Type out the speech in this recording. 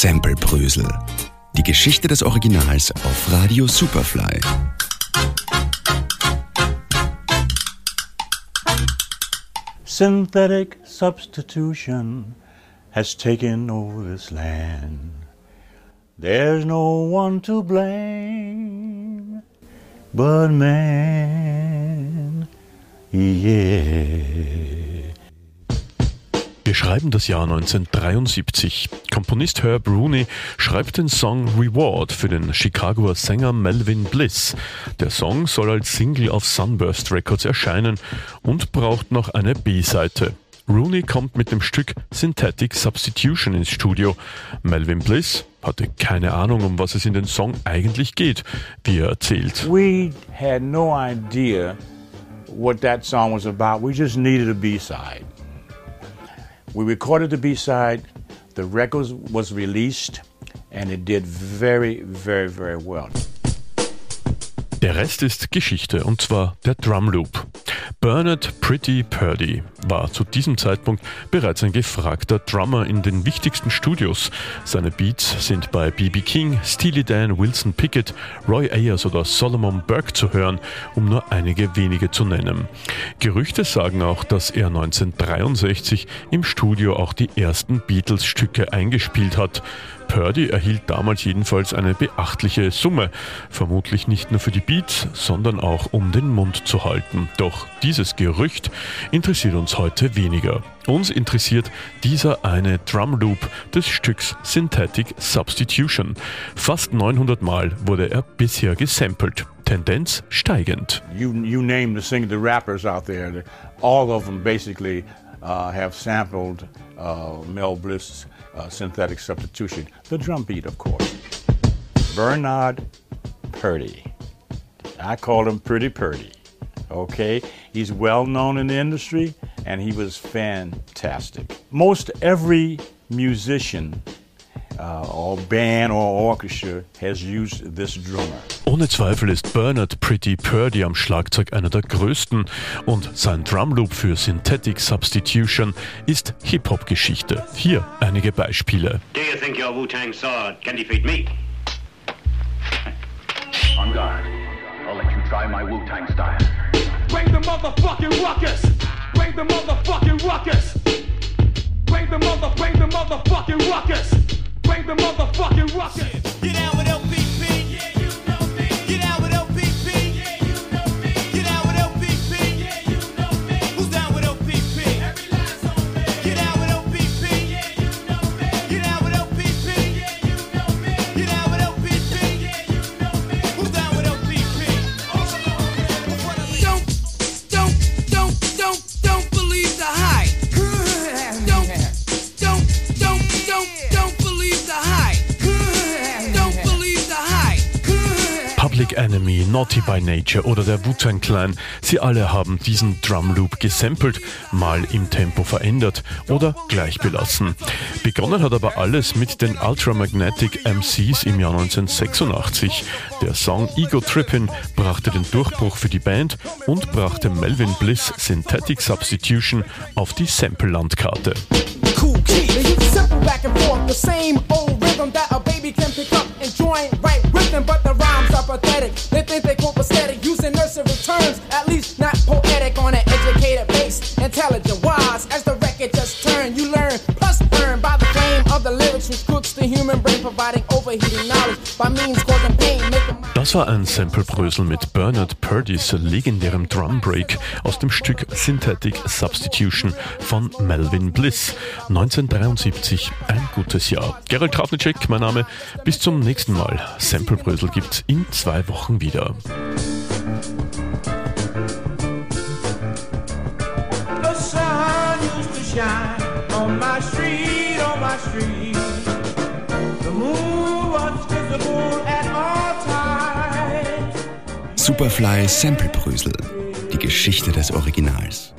Samplebrösel. Die Geschichte des Originals auf Radio Superfly. Synthetic substitution has taken over this land. There's no one to blame but man. Yeah. Schreiben das Jahr 1973. Komponist Herb Rooney schreibt den Song Reward für den Chicagoer Sänger Melvin Bliss. Der Song soll als Single auf Sunburst Records erscheinen und braucht noch eine B-Seite. Rooney kommt mit dem Stück Synthetic Substitution ins Studio. Melvin Bliss hatte keine Ahnung, um was es in den Song eigentlich geht, wie er erzählt. We had no idea what that song was about. We just needed a B-side. We recorded the B-side, the record was released, and it did very, very, very well. Der Rest ist Geschichte und zwar der Drum Loop. Bernard Pretty Purdy war zu diesem Zeitpunkt bereits ein gefragter Drummer in den wichtigsten Studios. Seine Beats sind bei B.B. King, Steely Dan, Wilson Pickett, Roy Ayers oder Solomon Burke zu hören, um nur einige wenige zu nennen. Gerüchte sagen auch, dass er 1963 im Studio auch die ersten Beatles-Stücke eingespielt hat. Purdy erhielt damals jedenfalls eine beachtliche Summe, vermutlich nicht nur für die Beats, sondern auch um den Mund zu halten. Doch dieses Gerücht interessiert uns heute weniger. Uns interessiert dieser eine Drum Loop des Stücks Synthetic Substitution. Fast 900 Mal wurde er bisher gesampelt. Tendenz steigend. You, you name the sing the rappers out there, all of them basically uh, have sampled uh, Mel Bliss' uh, synthetic substitution. The drum beat, of course. Bernard Purdy. I call him Pretty Purdy. Okay, he's well known in the industry and he was fantastic. Most every musician uh, or band or orchestra has used this drummer. Ohne Zweifel ist Bernard Pretty Purdy am Schlagzeug einer der größten und sein Drumloop für Synthetic Substitution ist Hip-Hop-Geschichte. Hier einige Beispiele. Do you think your Wu-Tang sword can defeat me? On guard. I'll let you try my Wu-Tang style. Bring the motherfucking ruckus! Bring the motherfucking ruckus! Bring the mother, bring the motherfucking ruckus! Public Enemy, Naughty by Nature oder der Wu-Tang Clan, sie alle haben diesen Drum Loop gesampelt, mal im Tempo verändert oder gleich belassen. Begonnen hat aber alles mit den Ultramagnetic MCs im Jahr 1986. Der Song Ego Trippin' brachte den Durchbruch für die Band und brachte Melvin Bliss Synthetic Substitution auf die Sample-Landkarte. cool They think they quote aesthetic, using nursery terms, at least not poetic on an educated base. Intelligent, wise, as the record just turned, you learn, plus earn by the flame of the lyrics, which cooks the human brain, providing overheating knowledge. By means causing Das war ein Samplebrösel mit Bernard Purdys legendärem Drum Break aus dem Stück Synthetic Substitution von Melvin Bliss. 1973, ein gutes Jahr. Gerald Trafnicek, mein Name. Bis zum nächsten Mal. Samplebrösel gibt's in zwei Wochen wieder. The sun used to shine Superfly Samplebrösel. Die Geschichte des Originals.